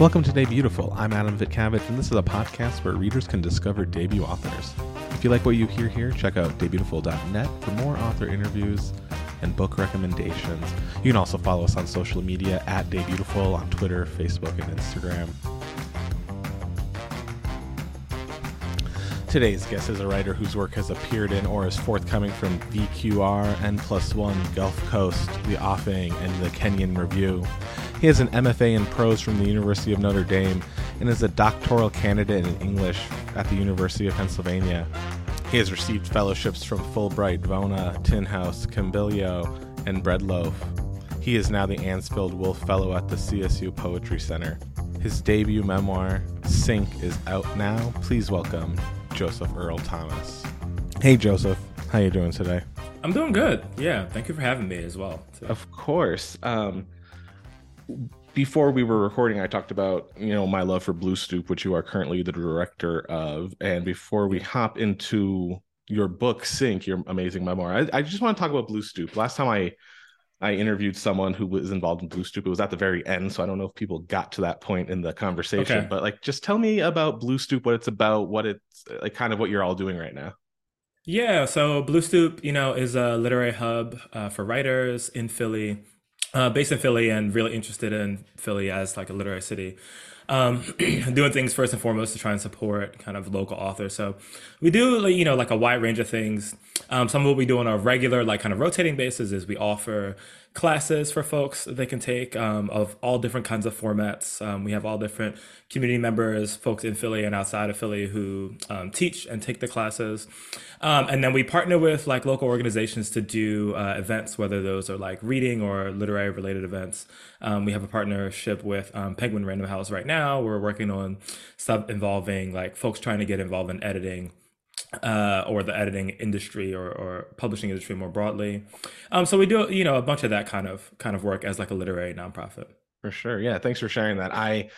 Welcome to Day Beautiful. I'm Adam Vitcavage, and this is a podcast where readers can discover debut authors. If you like what you hear here, check out daybeautiful.net for more author interviews and book recommendations. You can also follow us on social media at Day Beautiful on Twitter, Facebook, and Instagram. Today's guest is a writer whose work has appeared in or is forthcoming from VQR, N Plus One, Gulf Coast, The Offing, and the Kenyon Review. He has an MFA in prose from the University of Notre Dame and is a doctoral candidate in English at the University of Pennsylvania. He has received fellowships from Fulbright, Vona, Tin House, Kimbilio, and Breadloaf. He is now the Anisfield-Wolf Fellow at the CSU Poetry Center. His debut memoir, Sink, is out now. Please welcome Joseph Earl Thomas. Hey, Joseph. How you doing today? I'm doing good. Yeah, thank you for having me as well. Too. Of course. Um, before we were recording, I talked about you know my love for Blue Stoop, which you are currently the director of. And before we hop into your book, Sink, your amazing memoir, I, I just want to talk about Blue Stoop. Last time I I interviewed someone who was involved in Blue Stoop. It was at the very end, so I don't know if people got to that point in the conversation. Okay. But like, just tell me about Blue Stoop, what it's about, what it's like, kind of what you're all doing right now. Yeah, so Blue Stoop, you know, is a literary hub uh, for writers in Philly, uh, based in Philly, and really interested in Philly as like a literary city um, doing things first and foremost to try and support kind of local authors. So we do, you know, like a wide range of things. Um, some of what we do on a regular, like kind of rotating basis is we offer classes for folks they can take um, of all different kinds of formats. Um, we have all different community members, folks in Philly and outside of Philly who um, teach and take the classes. Um, and then we partner with like local organizations to do uh, events, whether those are like reading or literary related events. Um, we have a partnership with um, Penguin Random House right now. We're working on stuff involving like folks trying to get involved in editing uh, or the editing industry or, or publishing industry more broadly. Um, so we do, you know, a bunch of that kind of kind of work as like a literary nonprofit. For sure. Yeah. Thanks for sharing that. I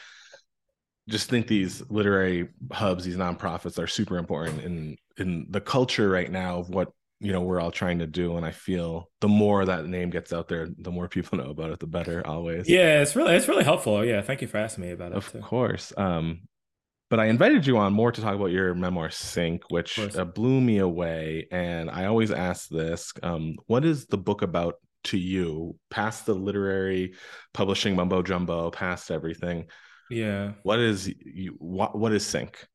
just think these literary hubs, these nonprofits are super important in in the culture right now of what you know we're all trying to do and i feel the more that name gets out there the more people know about it the better always yeah it's really it's really helpful yeah thank you for asking me about it of too. course um but I invited you on more to talk about your memoir Sink, which uh, blew me away. And I always ask this: um, What is the book about to you, past the literary publishing mumbo jumbo, past everything? Yeah. What is you? What What is Sink?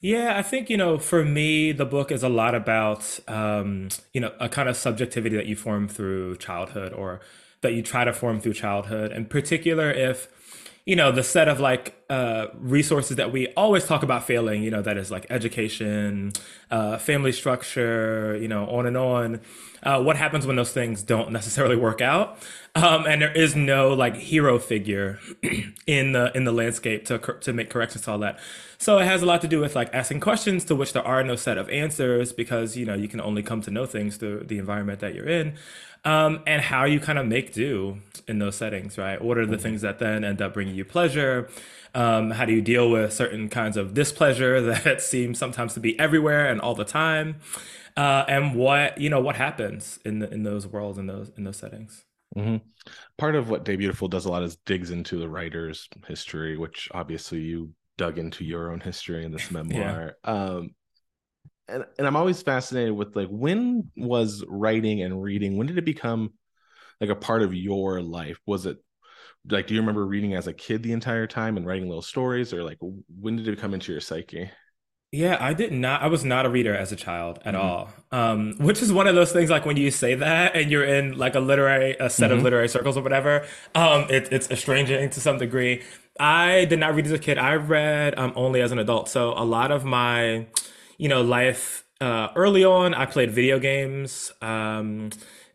Yeah, I think you know, for me, the book is a lot about um, you know a kind of subjectivity that you form through childhood, or that you try to form through childhood, in particular if you know the set of like uh, resources that we always talk about failing you know that is like education uh, family structure you know on and on. Uh, what happens when those things don't necessarily work out? Um, and there is no like hero figure in the in the landscape to to make corrections to all that. So it has a lot to do with like asking questions to which there are no set of answers because you know you can only come to know things through the environment that you're in um, and how you kind of make do in those settings, right? What are the mm-hmm. things that then end up bringing you pleasure? Um, how do you deal with certain kinds of displeasure that seem sometimes to be everywhere and all the time? Uh, and what you know what happens in the, in those worlds in those in those settings. Mm-hmm. Part of what Day Beautiful does a lot is digs into the writer's history, which obviously you dug into your own history in this memoir. yeah. um, and, and I'm always fascinated with like when was writing and reading when did it become like a part of your life? Was it like do you remember reading as a kid the entire time and writing little stories or like when did it come into your psyche? Yeah i did not i was not a reader as a child at mm-hmm. all um, which is one of those things like when you say that and you're in like a literary a set mm-hmm. of literary circles or whatever um, it, it's estranging to some degree. I did not read as a kid. I read um, only as an adult. So a lot of my you know, life uh, early on, I played video games. Um,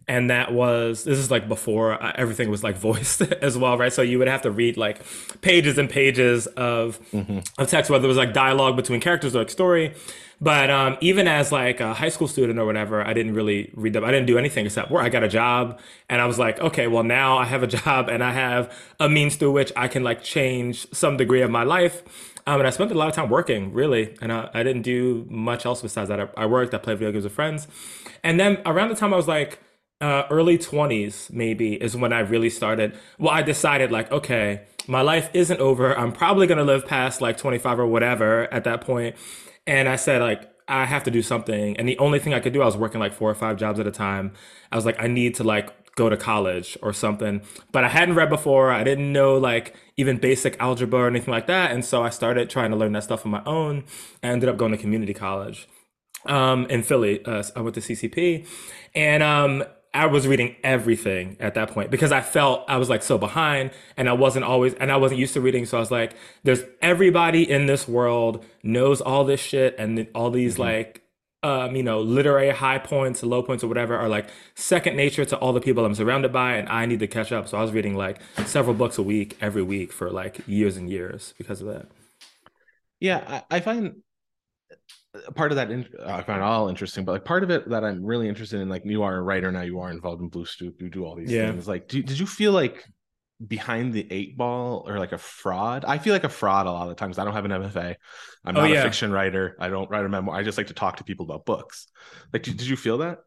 and that was this is like before uh, everything was like voiced as well right so you would have to read like pages and pages of mm-hmm. of text whether it was like dialogue between characters or like story but um, even as like a high school student or whatever i didn't really read them i didn't do anything except work i got a job and i was like okay well now i have a job and i have a means through which i can like change some degree of my life um, and I spent a lot of time working, really, and I, I didn't do much else besides that. I, I, worked, I played video games with friends, and then around the time I was like uh, early 20s maybe is when I really started. Well, I decided like, okay, my life isn't over. I'm probably going to live past like 25 or whatever at that point. And I said like, I have to do something. And the only thing I could do, I was working like four or five jobs at a time. I was like, I need to like go to college or something. But I hadn't read before. I didn't know like even basic algebra or anything like that. And so I started trying to learn that stuff on my own. I ended up going to community college um, in Philly. Uh, I went to CCP. And um, I was reading everything at that point because I felt I was like so behind and I wasn't always and I wasn't used to reading so I was like there's everybody in this world knows all this shit and all these mm-hmm. like um you know literary high points low points or whatever are like second nature to all the people I'm surrounded by and I need to catch up so I was reading like several books a week every week for like years and years because of that yeah I, I find part of that in, I find all interesting, but like part of it that I'm really interested in, like you are a writer now, you are involved in Blue Stoop, you do all these yeah. things. Like, do, did you feel like behind the eight ball or like a fraud? I feel like a fraud a lot of the times. I don't have an MFA. I'm oh, not yeah. a fiction writer. I don't write a memoir. I just like to talk to people about books. Like, did, did you feel that?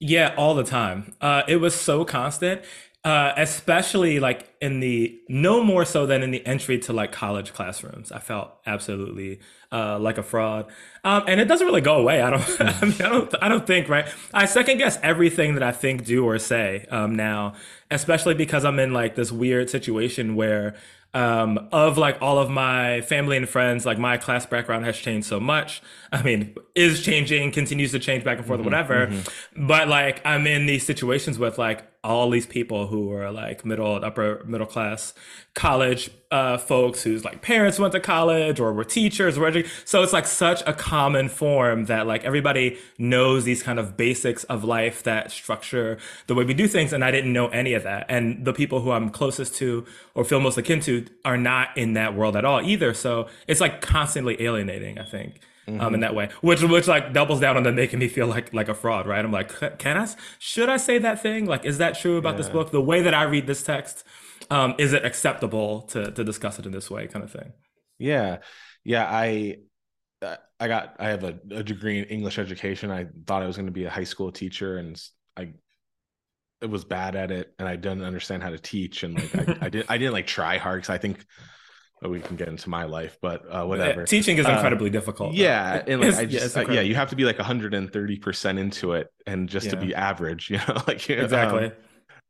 Yeah, all the time. Uh, it was so constant uh, especially like in the no more so than in the entry to like college classrooms. I felt absolutely uh, like a fraud, um, and it doesn't really go away. I don't. I mean, I don't. I don't think right. I second guess everything that I think, do, or say um, now, especially because I'm in like this weird situation where um, of like all of my family and friends, like my class background has changed so much. I mean, is changing, continues to change back and forth, mm-hmm, whatever. Mm-hmm. But like, I'm in these situations with like all these people who are like middle, upper middle class college uh, folks whose like parents went to college or were teachers or so it's like such a common form that like everybody knows these kind of basics of life that structure the way we do things and i didn't know any of that. And the people who i'm closest to or feel most akin to are not in that world at all either. So it's like constantly alienating i think Mm-hmm. Um, in that way, which which like doubles down on the making me feel like like a fraud, right? I'm like, can I? Should I say that thing? Like, is that true about yeah. this book? The way that I read this text, um, is it acceptable to to discuss it in this way, kind of thing? Yeah, yeah. I I got I have a, a degree in English education. I thought I was going to be a high school teacher, and I it was bad at it, and I didn't understand how to teach, and like I, I did I didn't like try hard because I think we can get into my life, but uh, whatever. Teaching is uh, incredibly uh, difficult. Yeah, and like, I just yeah, uh, yeah, you have to be like 130 percent into it, and just yeah. to be average, you know, like exactly. Um,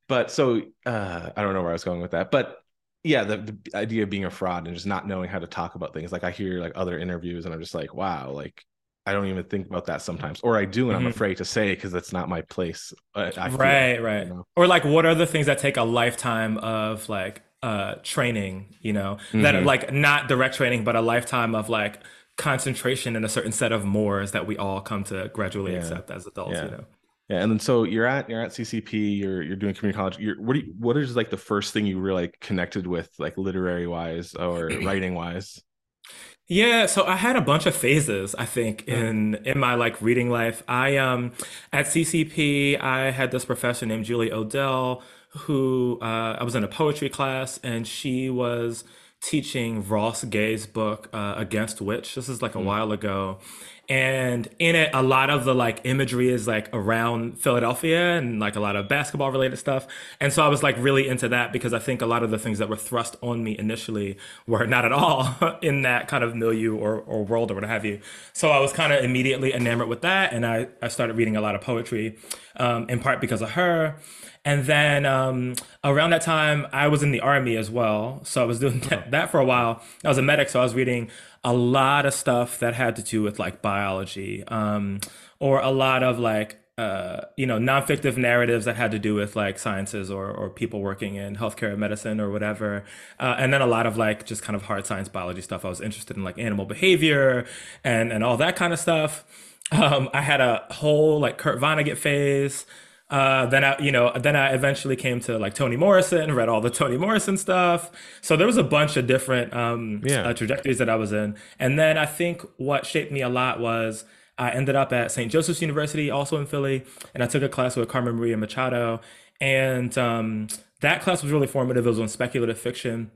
but so uh, I don't know where I was going with that, but yeah, the, the idea of being a fraud and just not knowing how to talk about things. Like I hear like other interviews, and I'm just like, wow, like I don't even think about that sometimes, or I do, and mm-hmm. I'm afraid to say because that's not my place. I, I right, feel, right. You know? Or like, what are the things that take a lifetime of like uh training you know mm-hmm. that like not direct training but a lifetime of like concentration in a certain set of mores that we all come to gradually yeah. accept as adults yeah. you know yeah and then so you're at you're at ccp you're you're doing community college you're what do you, what is like the first thing you really like connected with like literary wise or writing wise yeah, so I had a bunch of phases, I think, in in my like reading life. I um at CCP, I had this professor named Julie Odell who uh, I was in a poetry class, and she was teaching Ross Gay's book uh, Against Which. This is like a mm. while ago, and in it, a lot of the like imagery is like around Philadelphia and like a lot of basketball related stuff. And so I was like really into that because I think a lot of the things that were thrust on me initially were not at all in that kind of milieu or, or world or what have you. So I was kind of immediately enamored with that, and I I started reading a lot of poetry, um, in part because of her. And then um, around that time, I was in the army as well. So I was doing that, that, for a while. I was a medic, so I was reading a lot of stuff that had to do with like biology um, or a lot of like uh, you know, non-fictive narratives that had to do with like sciences or, or people working in healthcare or medicine or whatever. Uh, and then a lot of like just kind of hard science biology stuff. I was interested in like animal behavior and, and all that kind of stuff. Um, I had a whole like Kurt Vonnegut phase. Uh, then I, you know, then I eventually came to like Toni Morrison, read all the Toni Morrison stuff. So there was a bunch of different um, yeah. uh, trajectories that I was in. And then I think what shaped me a lot was I ended up at St. Joseph's University, also in Philly, and I took a class with Carmen Maria Machado. And um, that class was really formative. It was on speculative fiction.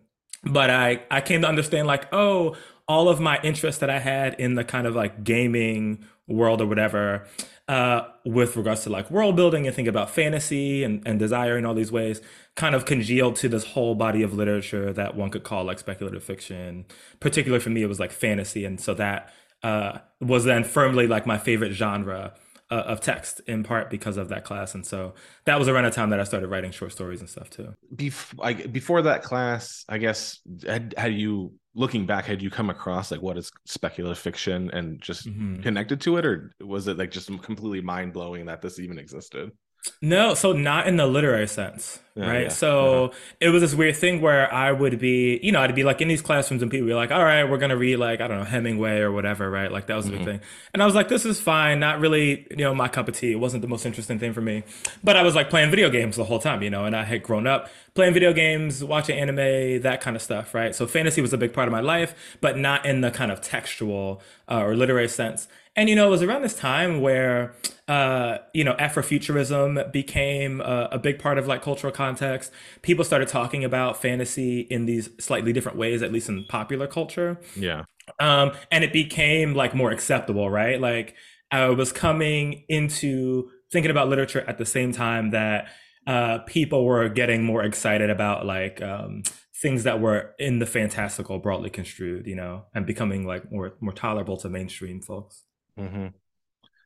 But I, I came to understand like, oh, all of my interests that I had in the kind of like gaming world or whatever uh, with regards to like world building and think about fantasy and, and desire in all these ways kind of congealed to this whole body of literature that one could call like speculative fiction. Particularly for me, it was like fantasy. And so that uh, was then firmly like my favorite genre uh, of text in part because of that class. And so that was around the time that I started writing short stories and stuff too. Bef- I, before that class, I guess, had, had you looking back, had you come across like what is speculative fiction and just mm-hmm. connected to it, or was it like just completely mind blowing that this even existed? No, so not in the literary sense, yeah, right? Yeah, so uh-huh. it was this weird thing where I would be, you know, I'd be like in these classrooms and people would be like, all right, we're going to read like, I don't know, Hemingway or whatever, right? Like that was a mm-hmm. big thing. And I was like, this is fine. Not really, you know, my cup of tea. It wasn't the most interesting thing for me. But I was like playing video games the whole time, you know, and I had grown up playing video games, watching anime, that kind of stuff, right? So fantasy was a big part of my life, but not in the kind of textual uh, or literary sense. And, you know, it was around this time where, uh, you know, Afrofuturism became a, a, big part of like cultural context. People started talking about fantasy in these slightly different ways, at least in popular culture. Yeah. Um, and it became like more acceptable, right? Like I was coming into thinking about literature at the same time that uh, people were getting more excited about like um, things that were in the fantastical broadly construed, you know, and becoming like more more tolerable to mainstream folks. Mm-hmm.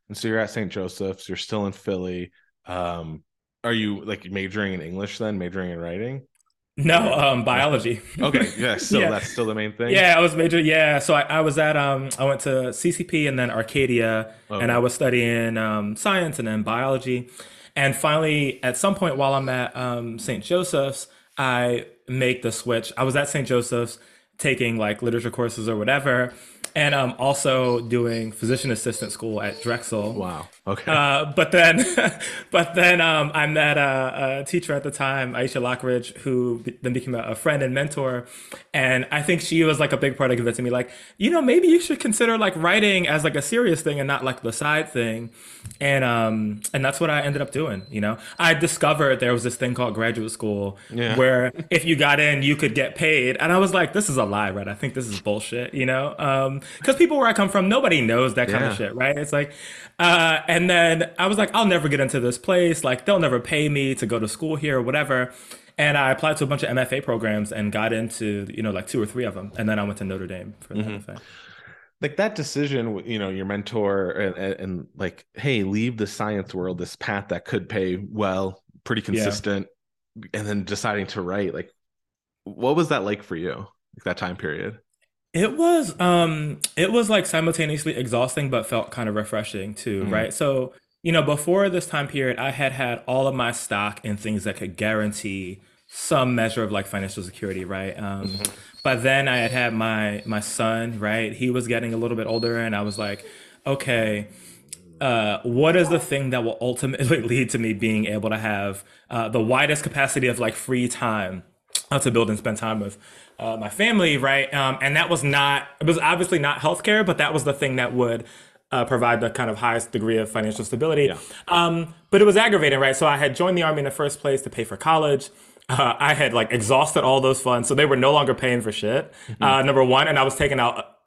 And so you're at St. Joseph's. You're still in Philly. Um, are you like majoring in English then, majoring in writing? No, um, biology. okay, yeah. So yeah. that's still the main thing. Yeah, I was major. Yeah, so I, I was at um, I went to CCP and then Arcadia, okay. and I was studying um, science and then biology. And finally, at some point while I'm at um, St. Joseph's, I make the switch. I was at St. Joseph's taking like literature courses or whatever, and I'm also doing physician assistant school at Drexel. Wow. Okay. Uh, but then, but then um, I met a, a, teacher at the time, Aisha Lockridge, who then became a, a, friend and mentor. And I think she was like a big part of convincing me, like, you know, maybe you should consider like writing as like a serious thing and not like the side thing. And um, and that's what I ended up doing. You know, I discovered there was this thing called graduate school yeah. where if you got in, you could get paid. And I was like, this is a lie, right? I think this is bullshit. You know, because um, people where I come from, nobody knows that kind yeah. of shit, right? It's like, uh, and then I was like, I'll never get into this place. Like, they'll never pay me to go to school here or whatever. And I applied to a bunch of MFA programs and got into, you know, like two or three of them. And then I went to Notre Dame for the mm-hmm. MFA. Like that decision, you know, your mentor and, and, and, like, hey, leave the science world, this path that could pay well, pretty consistent, yeah. and then deciding to write. Like, what was that like for you? Like that time period? It was um it was like simultaneously exhausting but felt kind of refreshing too, mm-hmm. right? So, you know, before this time period, I had had all of my stock in things that could guarantee some measure of like financial security, right? Um mm-hmm. but then I had had my my son, right? He was getting a little bit older and I was like, okay, uh, what is the thing that will ultimately lead to me being able to have uh, the widest capacity of like free time uh, to build and spend time with uh, my family, right? Um, and that was not, it was obviously not healthcare, but that was the thing that would uh, provide the kind of highest degree of financial stability. Yeah. Um, but it was aggravating, right? So I had joined the army in the first place to pay for college. Uh, I had like exhausted all those funds, so they were no longer paying for shit. Mm-hmm. Uh, number one, and I was taking out,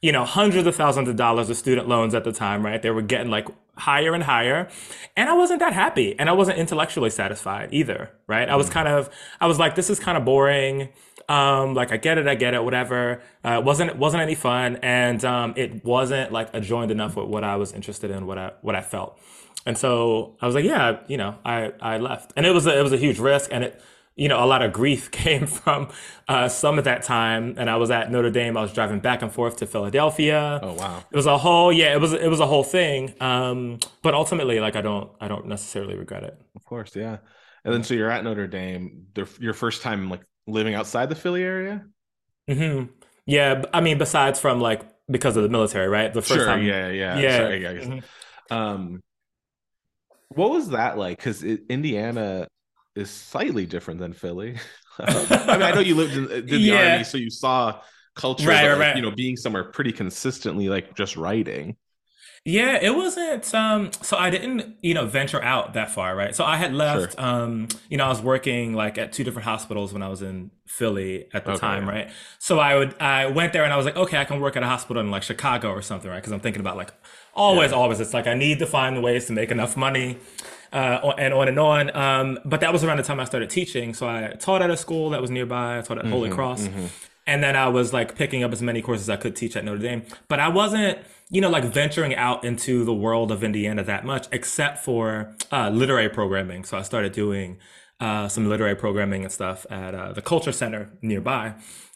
you know, hundreds of thousands of dollars of student loans at the time, right? They were getting like higher and higher, and I wasn't that happy, and I wasn't intellectually satisfied either, right? Mm-hmm. I was mm. kind of, I was like, this is kind of boring. Um, like I get it, I get it, whatever. Uh, it wasn't it wasn't any fun, and um, it wasn't like adjoined enough with what I was interested in, what I what I felt. And so I was like, yeah, you know, I I left, and it was a, it was a huge risk, and it you know a lot of grief came from uh, some of that time. And I was at Notre Dame. I was driving back and forth to Philadelphia. Oh wow! It was a whole yeah, it was it was a whole thing. Um, but ultimately, like I don't I don't necessarily regret it. Of course, yeah. And then so you're at Notre Dame. The, your first time like living outside the Philly area? hmm Yeah, I mean, besides from like because of the military, right? The first sure, time, yeah, yeah, yeah. Sorry, yeah mm-hmm. Um, what was that like? Because Indiana is slightly different than Philly. um, I mean, I know you lived in did the yeah. army, so you saw culture, right, but, like, right. you know, being somewhere pretty consistently, like just writing. Yeah, it wasn't um so I didn't, you know, venture out that far, right? So I had Sure. left um, you know, I was working like at two different hospitals when I was in Philly at the Okay. time, right? So I would I went there and I was like, okay, I can work at a hospital in like Chicago or something, right? Because I'm thinking about like always, Yeah. always it's like I need to find ways to make enough money uh, and on and on. Um, but that was around the time I started teaching. So I taught at a school that was nearby. I taught at Holy Mm-hmm. Cross. Mm-hmm. And then I was like picking up as many courses I could teach at Notre Dame. But I wasn't, you know, like venturing out into the world of Indiana that much, except for uh, literary programming. So I started doing uh, some literary programming and stuff at uh, the Culture Center nearby.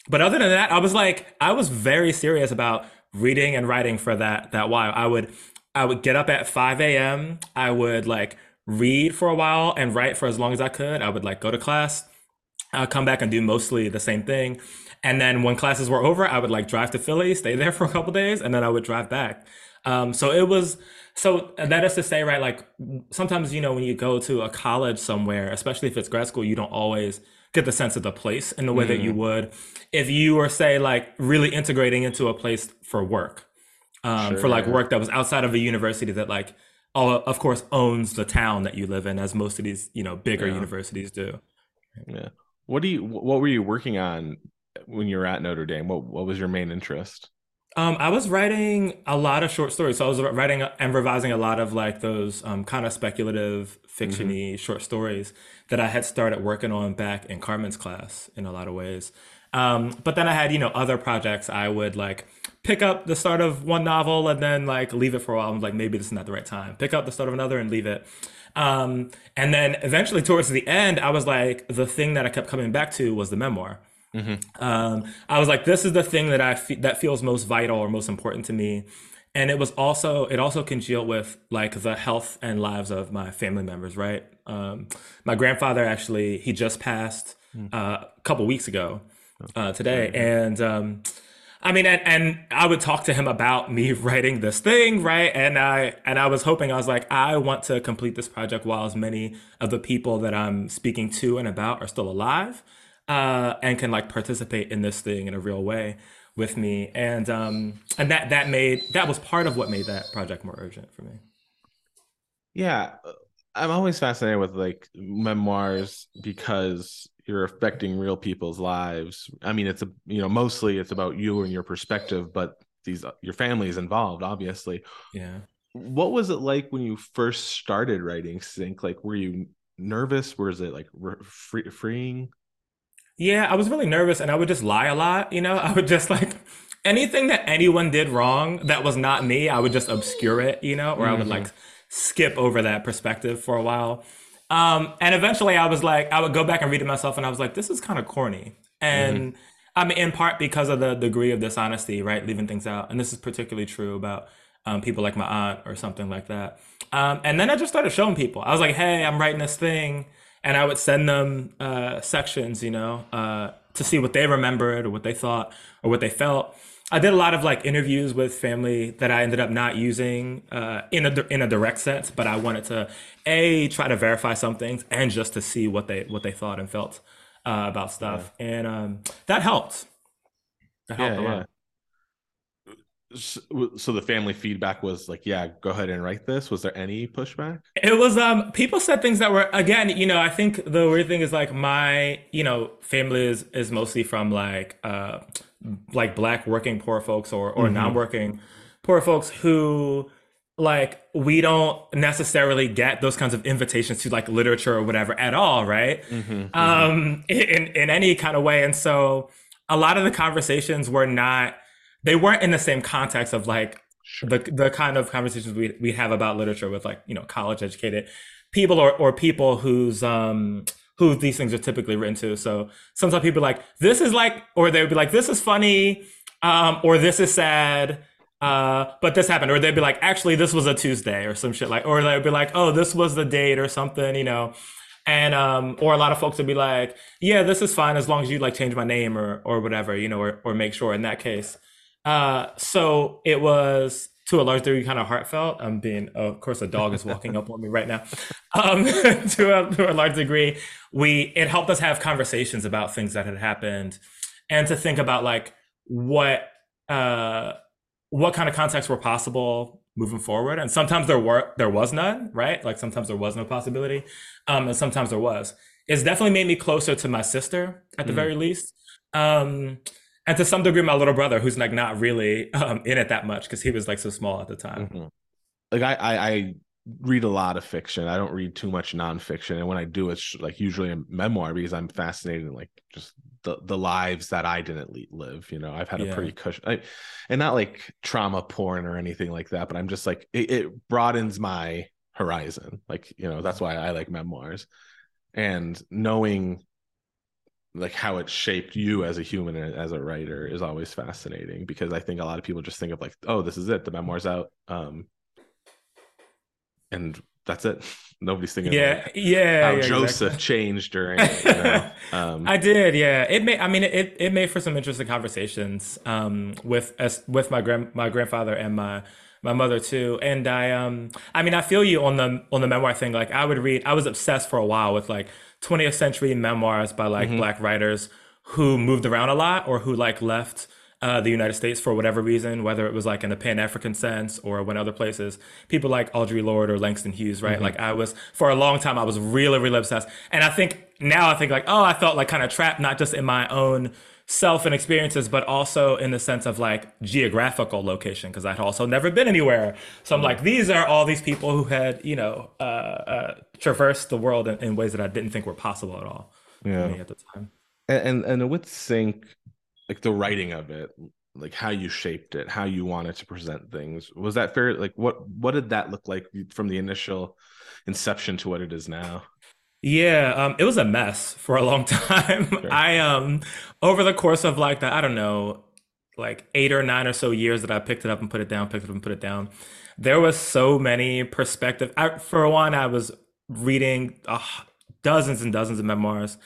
But other than that, I was like, I was very serious about reading and writing for that that while. I would I would get up at 5 a.m. I would like read for a while and write for as long as I could. I would like go to class, uh, come back and do mostly the same thing. And then when classes were over, I would like drive to Philly, stay there for a couple days, and then I would drive back. Um, so it was so that is to say, right? Like sometimes you know when you go to a college somewhere, especially if it's grad school, you don't always get the sense of the place in the way that you Mm, would if you were say like really integrating into a place for work um, for like Yeah. work that was outside of a university that like all of course owns the town that you live in as most of these you know bigger Yeah. universities do Yeah. What do you? What were you working on when you were at Notre Dame? What What was your main interest? um, i was writing a lot of short stories so i was writing and revising a lot of like those um, kind of speculative Mm-hmm. fictiony short stories that i had started working on back in carmen's class in a lot of ways um, but then i had you know other projects i would like pick up the start of one novel and then like leave it for a while i'm like maybe this is not the right time pick up the start of another and leave it Um, and then eventually towards the end, I was like, the thing that I kept coming back to was the memoir. Mm-hmm. Um, I was like, this is the thing that I fe- that feels most vital or most important to me. And it was also it also congealed with like the health and lives of my family members, right? Um, my grandfather actually he just passed uh, a couple weeks ago uh, today, and um, I mean, and, and I would talk to him about me writing this thing, right? And I and I was hoping I was like, I want to complete this project while as many of the people that I'm speaking to and about are still alive, uh, and can like participate in this thing in a real way with me. And um, and that that made that was part of what made that project more urgent for me. Yeah, uh, I'm always fascinated with like memoirs because you're affecting real people's lives. I mean, it's a you know mostly it's about you and your perspective, but these your family is involved, obviously. Yeah. What was it like when you first started writing Sink? Like, were you nervous? Was it like re- free- freeing? Yeah, I was really nervous and I would just lie a lot, you know? I would just like anything that anyone did wrong that was not me, I would just obscure it, you know, or I would hmm like skip over that perspective for a while. Um, and eventually I was like, I would go back and read it myself and I was like, this is kind of corny. And I mean, in part because of the degree of dishonesty, right? Leaving things out. And this is particularly true about um, people like my aunt or something like that. Um, and then I just started showing people. I was like, hey, I'm writing this thing and I would send them uh, sections, you know, uh, to see what they remembered or what they thought or what they felt. I did a lot of like interviews with family that I ended up not using uh, in a in a direct sense, but I wanted to a try to verify some things and just to see what they what they thought and felt uh, about Yeah, stuff, and um, that helped. That helped yeah, a yeah. lot. W- So the family feedback was like, yeah, go ahead and write this. Was there any pushback? It was um people said things that were again, you know, I think the weird thing is like my, you know, family is is mostly from like uh like black working poor folks or or hmm non-working poor folks who like we don't necessarily get those kinds of invitations to like literature or whatever at all, right? hmm hmm Um in in any kind of way. And so a lot of the conversations were not they weren't in the same context of like Sure. the the kind of conversations we we have about literature with like you know college educated people or or people whose um who these things are typically written to. So sometimes people are like this is like or they would be like this is funny um or this is sad uh but this happened or they'd be like actually this was a Tuesday or some shit like or they'd be like oh this was the date or something you know and um or a lot of folks would be like yeah this is fine as long as you like change my name or or whatever you know or or make sure in that case uh, so it was to a large degree kind of heartfelt. I'm being, of course, a dog is walking up on me right now. Um, to a, to a large degree, we it helped us have conversations about things that had happened, and to think about like what uh, what kind of contexts were possible moving forward. And sometimes there were there was none, right? Like sometimes there was no possibility, um, and sometimes there was. It's definitely made me closer to my sister at the mm. very least. Um, and to some degree, my little brother, who's like not really um, in it that much because he was like so small at the time. Mm-hmm. Like I, I, I read a lot of fiction. I don't read too much nonfiction, and when I do, it's like usually a memoir because I'm fascinated in like just the the lives that I didn't live. You know, I've had yeah. a pretty cushion, I, and not like trauma porn or anything like that. But I'm just like it, it broadens my horizon. Like you know, that's why I like memoirs, and knowing like how it shaped you as a human and as a writer is always fascinating because I think a lot of people just think of like, oh, this is it, the memoir's out. Um, and that's it. Nobody's thinking. Yeah, like yeah. How yeah, Joseph exactly. changed during. You know? um, I did. Yeah, it made. I mean, it it made for some interesting conversations um, with as with my grand my grandfather and my my mother too. And I um I mean I feel you on the on the memoir thing. Like I would read. I was obsessed for a while with like 20th century memoirs by like mm-hmm. black writers who moved around a lot or who like left uh, the United States for whatever reason, whether it was like in the Pan African sense or when other places, people like Audre Lorde or Langston Hughes, right? Mm-hmm. Like I was for a long time, I was really, really obsessed. And I think now I think like, oh, I felt like kind of trapped, not just in my own self and experiences, but also in the sense of like geographical location, because I'd also never been anywhere. So I'm like, these are all these people who had, you know, uh, uh, traversed the world in, in, ways that I didn't think were possible at all. Yeah. at the time. And, and, and with Sink, like the writing of it like how you shaped it how you wanted to present things was that fair like what what did that look like from the initial inception to what it is now yeah um it was a mess for a long time sure. i um over the course of like the i don't know like eight or nine or so years that i picked it up and put it down picked it up and put it down there was so many perspective I, for one i was reading uh, dozens and dozens of memoirs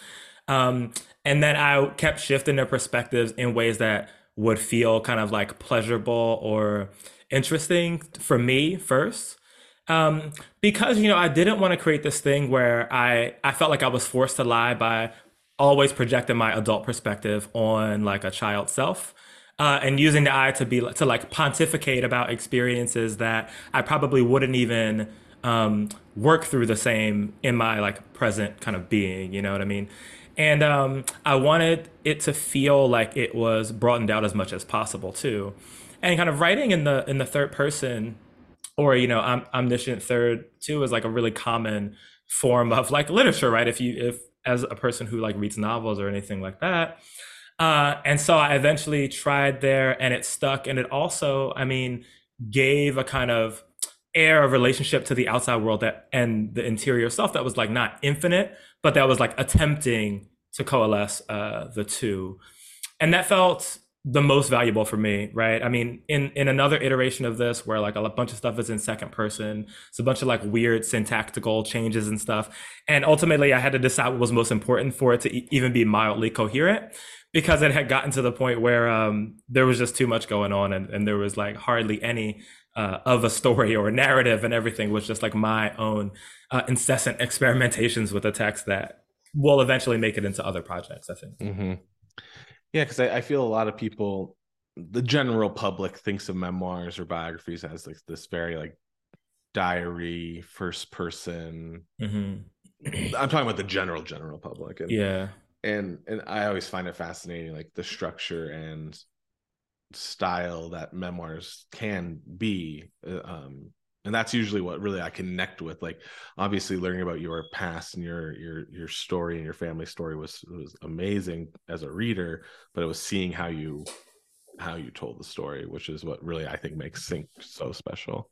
um and then I kept shifting their perspectives in ways that would feel kind of like pleasurable or interesting for me first. Um, because you know I didn't want to create this thing where I I felt like I was forced to lie by always projecting my adult perspective on like a child self. Uh, and using the eye to be to like pontificate about experiences that I probably wouldn't even um, work through the same in my like present kind of being. You know what I mean? and um, I wanted it to feel like it was broadened out as much as possible too, and kind of writing in the in the third person, or you know, om- omniscient third too is like a really common form of like literature, right? If you if as a person who like reads novels or anything like that. Uh, and so I eventually tried there and it stuck. And it also, I mean, gave a kind of air of relationship to the outside world that and the interior self that was like not infinite, but that was like attempting to coalesce uh, the two, and that felt the most valuable for me, right? I mean, in in another iteration of this, where like a bunch of stuff is in second person, it's a bunch of like weird syntactical changes and stuff, and ultimately, I had to decide what was most important for it to e- even be mildly coherent, because it had gotten to the point where um, there was just too much going on, and, and there was like hardly any uh, of a story or a narrative, and everything was just like my own uh, incessant experimentations with the text that will eventually make it into other projects. I think. Mm-hmm. Yeah, because I, I, feel a lot of people, the general public, thinks of memoirs or biographies as like this very like diary, first person. Mm-hmm. I'm talking about the general general public. And, yeah. And and I always find it fascinating, like the structure and style that memoirs can be uh, um, and that's usually what really i connect with like obviously learning about your past and your your your story and your family story was was amazing as a reader but it was seeing how you how you told the story which is what really i think makes Sink so special.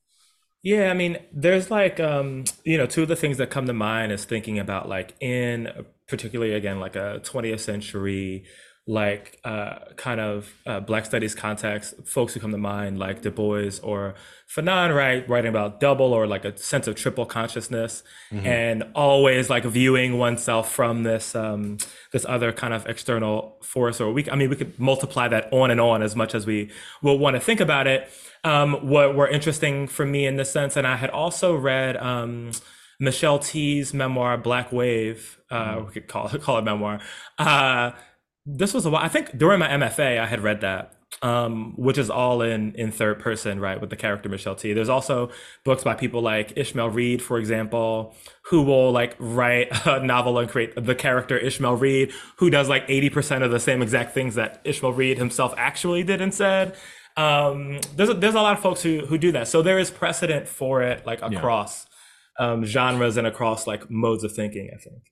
Yeah i mean there's like um you know two of the things that come to mind is thinking about like in particularly again like a 20th century like uh, kind of uh, Black studies context, folks who come to mind like Du Bois or Fanon, right, writing about double or like a sense of triple consciousness, mm-hmm. and always like viewing oneself from this um, this other kind of external force. Or we, I mean, we could multiply that on and on as much as we will want to think about it. Um, what were interesting for me in this sense, and I had also read. Um, Michelle Tea's memoir, Black Wave, uh, mm-hmm. we could call it, call it memoir, uh, this was a while. I think during my MFA, I had read that, um, which is all in in third person, right, with the character Michelle Tea. There's also books by people like Ishmael Reed, for example, who will like write a novel and create the character Ishmael Reed, who does like 80% of the same exact things that Ishmael Reed himself actually did and said. Um, there's a, there's a lot of folks who who do that. So there is precedent for it, like across yeah. um, genres and across like modes of thinking. I think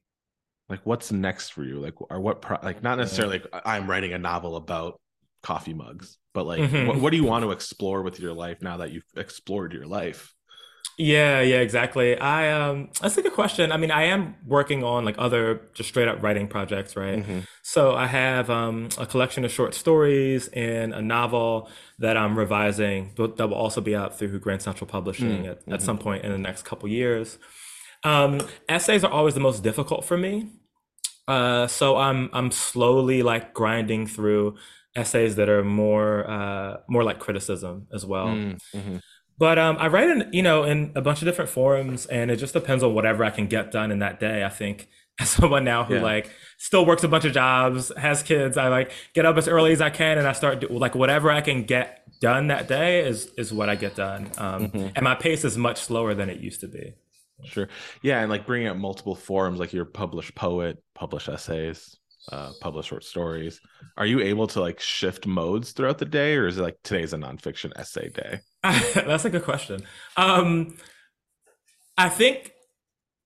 like what's next for you like or what pro- like not necessarily like i'm writing a novel about coffee mugs but like mm-hmm. what, what do you want to explore with your life now that you've explored your life yeah, yeah, exactly. I um that's a good question. I mean, I am working on like other just straight up writing projects, right? Mm-hmm. So I have um a collection of short stories and a novel that I'm revising that will also be out through Grand Central Publishing mm-hmm. at, at mm-hmm. some point in the next couple years. Um, essays are always the most difficult for me. Uh, so I'm I'm slowly like grinding through essays that are more uh, more like criticism as well. Mm, mm-hmm. But um, I write in you know in a bunch of different forums, and it just depends on whatever I can get done in that day. I think as someone now who yeah. like still works a bunch of jobs, has kids, I like get up as early as I can, and I start do, like whatever I can get done that day is is what I get done. Um, mm-hmm. And my pace is much slower than it used to be. Sure. Yeah, and like bringing up multiple forums, like your published poet, published essays, uh, publish short stories. Are you able to like shift modes throughout the day, or is it like today's a nonfiction essay day? That's a good question. Um, I think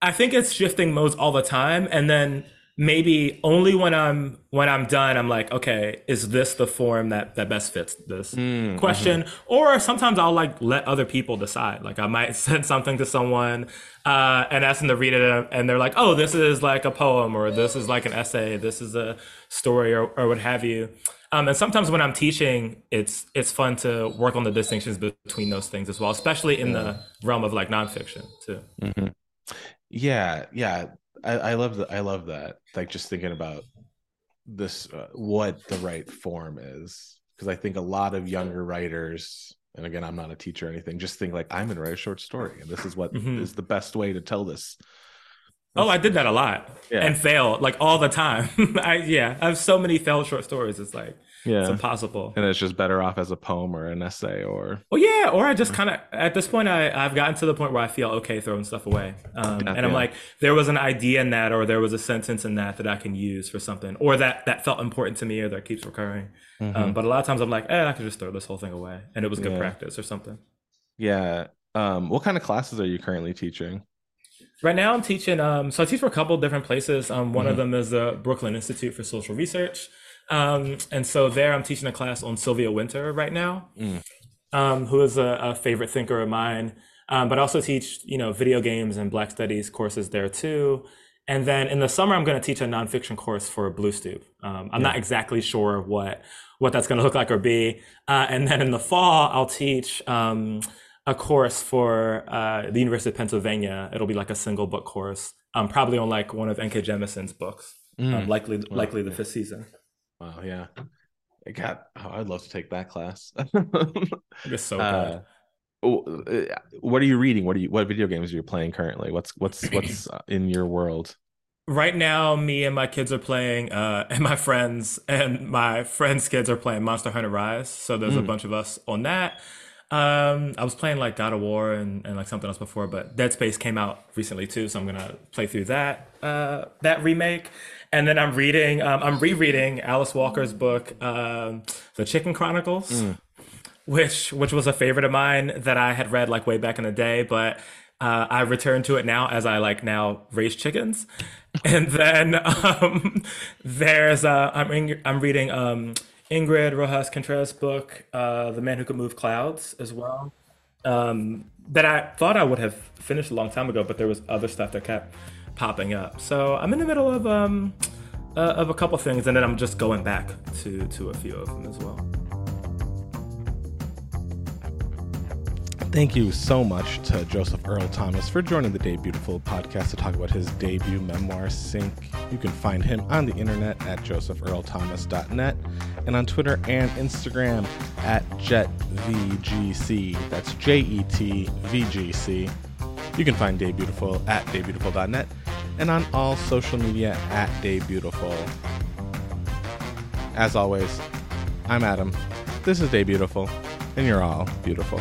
I think it's shifting modes all the time, and then maybe only when I'm when I'm done, I'm like, okay, is this the form that that best fits this mm, question? Mm-hmm. Or sometimes I'll like let other people decide. Like I might send something to someone uh, and ask them to read it, and they're like, oh, this is like a poem, or this is like an essay, this is a story, or or what have you. Um, and sometimes when I'm teaching, it's it's fun to work on the distinctions between those things as well, especially in the realm of like nonfiction too. Mm-hmm. Yeah, yeah. I, I love that. I love that. Like just thinking about this, uh, what the right form is, because I think a lot of younger writers, and again, I'm not a teacher or anything, just think like I'm gonna write a short story, and this is what mm-hmm. is the best way to tell this. Oh, I did that a lot yeah. and fail like all the time. I yeah, I have so many failed short stories. It's like yeah it's impossible and it's just better off as a poem or an essay or well yeah or i just kind of at this point i i've gotten to the point where i feel okay throwing stuff away um, yeah, and i'm like there was an idea in that or there was a sentence in that that i can use for something or that that felt important to me or that keeps recurring mm-hmm. um, but a lot of times i'm like eh, i could just throw this whole thing away and it was good yeah. practice or something yeah um, what kind of classes are you currently teaching Right now, I'm teaching. Um, so I teach for a couple different places. Um, one mm-hmm. of them is the Brooklyn Institute for Social Research. Um, and so there, I'm teaching a class on Sylvia Wynter right now, mm. um, who is a, a, favorite thinker of mine. Um, but I also teach, you know, video games and Black Studies courses there too. And then in the summer, I'm going to teach a nonfiction course for Blue Stoop. Um, I'm yeah. not exactly sure what what that's going to look like or be. Uh, and then in the fall, I'll teach um, a course for uh, the University of Pennsylvania. It'll be like a single book course, um, probably on like one of N.K. Jemisin's books, mm. likely likely the fifth season. Wow, yeah. I got. Oh, I'd love to take that class. it's so uh, good. Uh, what are you reading? What are you? What video games are you playing currently? What's what's what's uh, in your world? Right now, me and my kids are playing, uh, and my friends and my friends' kids are playing Monster Hunter Rise. So there's mm. a bunch of us on that. Um, I was playing like God of War and, and like something else before, but Dead Space came out recently too, so I'm gonna play through that uh, that remake. And then I'm reading, um, I'm rereading Alice Walker's book, um, The Chicken Chronicles, mm. which which was a favorite of mine that I had read like way back in the day, but uh, I returned to it now as I like now raise chickens. And then um, there's uh, I'm in, I'm reading um, Ingrid Rojas Contreras' book, uh, The Man Who Could Move Clouds, as well. Um, that I thought I would have finished a long time ago, but there was other stuff that kept popping up. So I'm in the middle of um, uh, of a couple things, and then I'm just going back to to a few of them as well. Thank you so much to Joseph Earl Thomas for joining the Day Beautiful podcast to talk about his debut memoir, Sink. You can find him on the internet at josephearlthomas.net and on Twitter and Instagram at JetVGC. That's J E T V G C. You can find Day Beautiful at daybeautiful.net and on all social media at Day Beautiful. As always, I'm Adam. This is Day Beautiful, and you're all beautiful.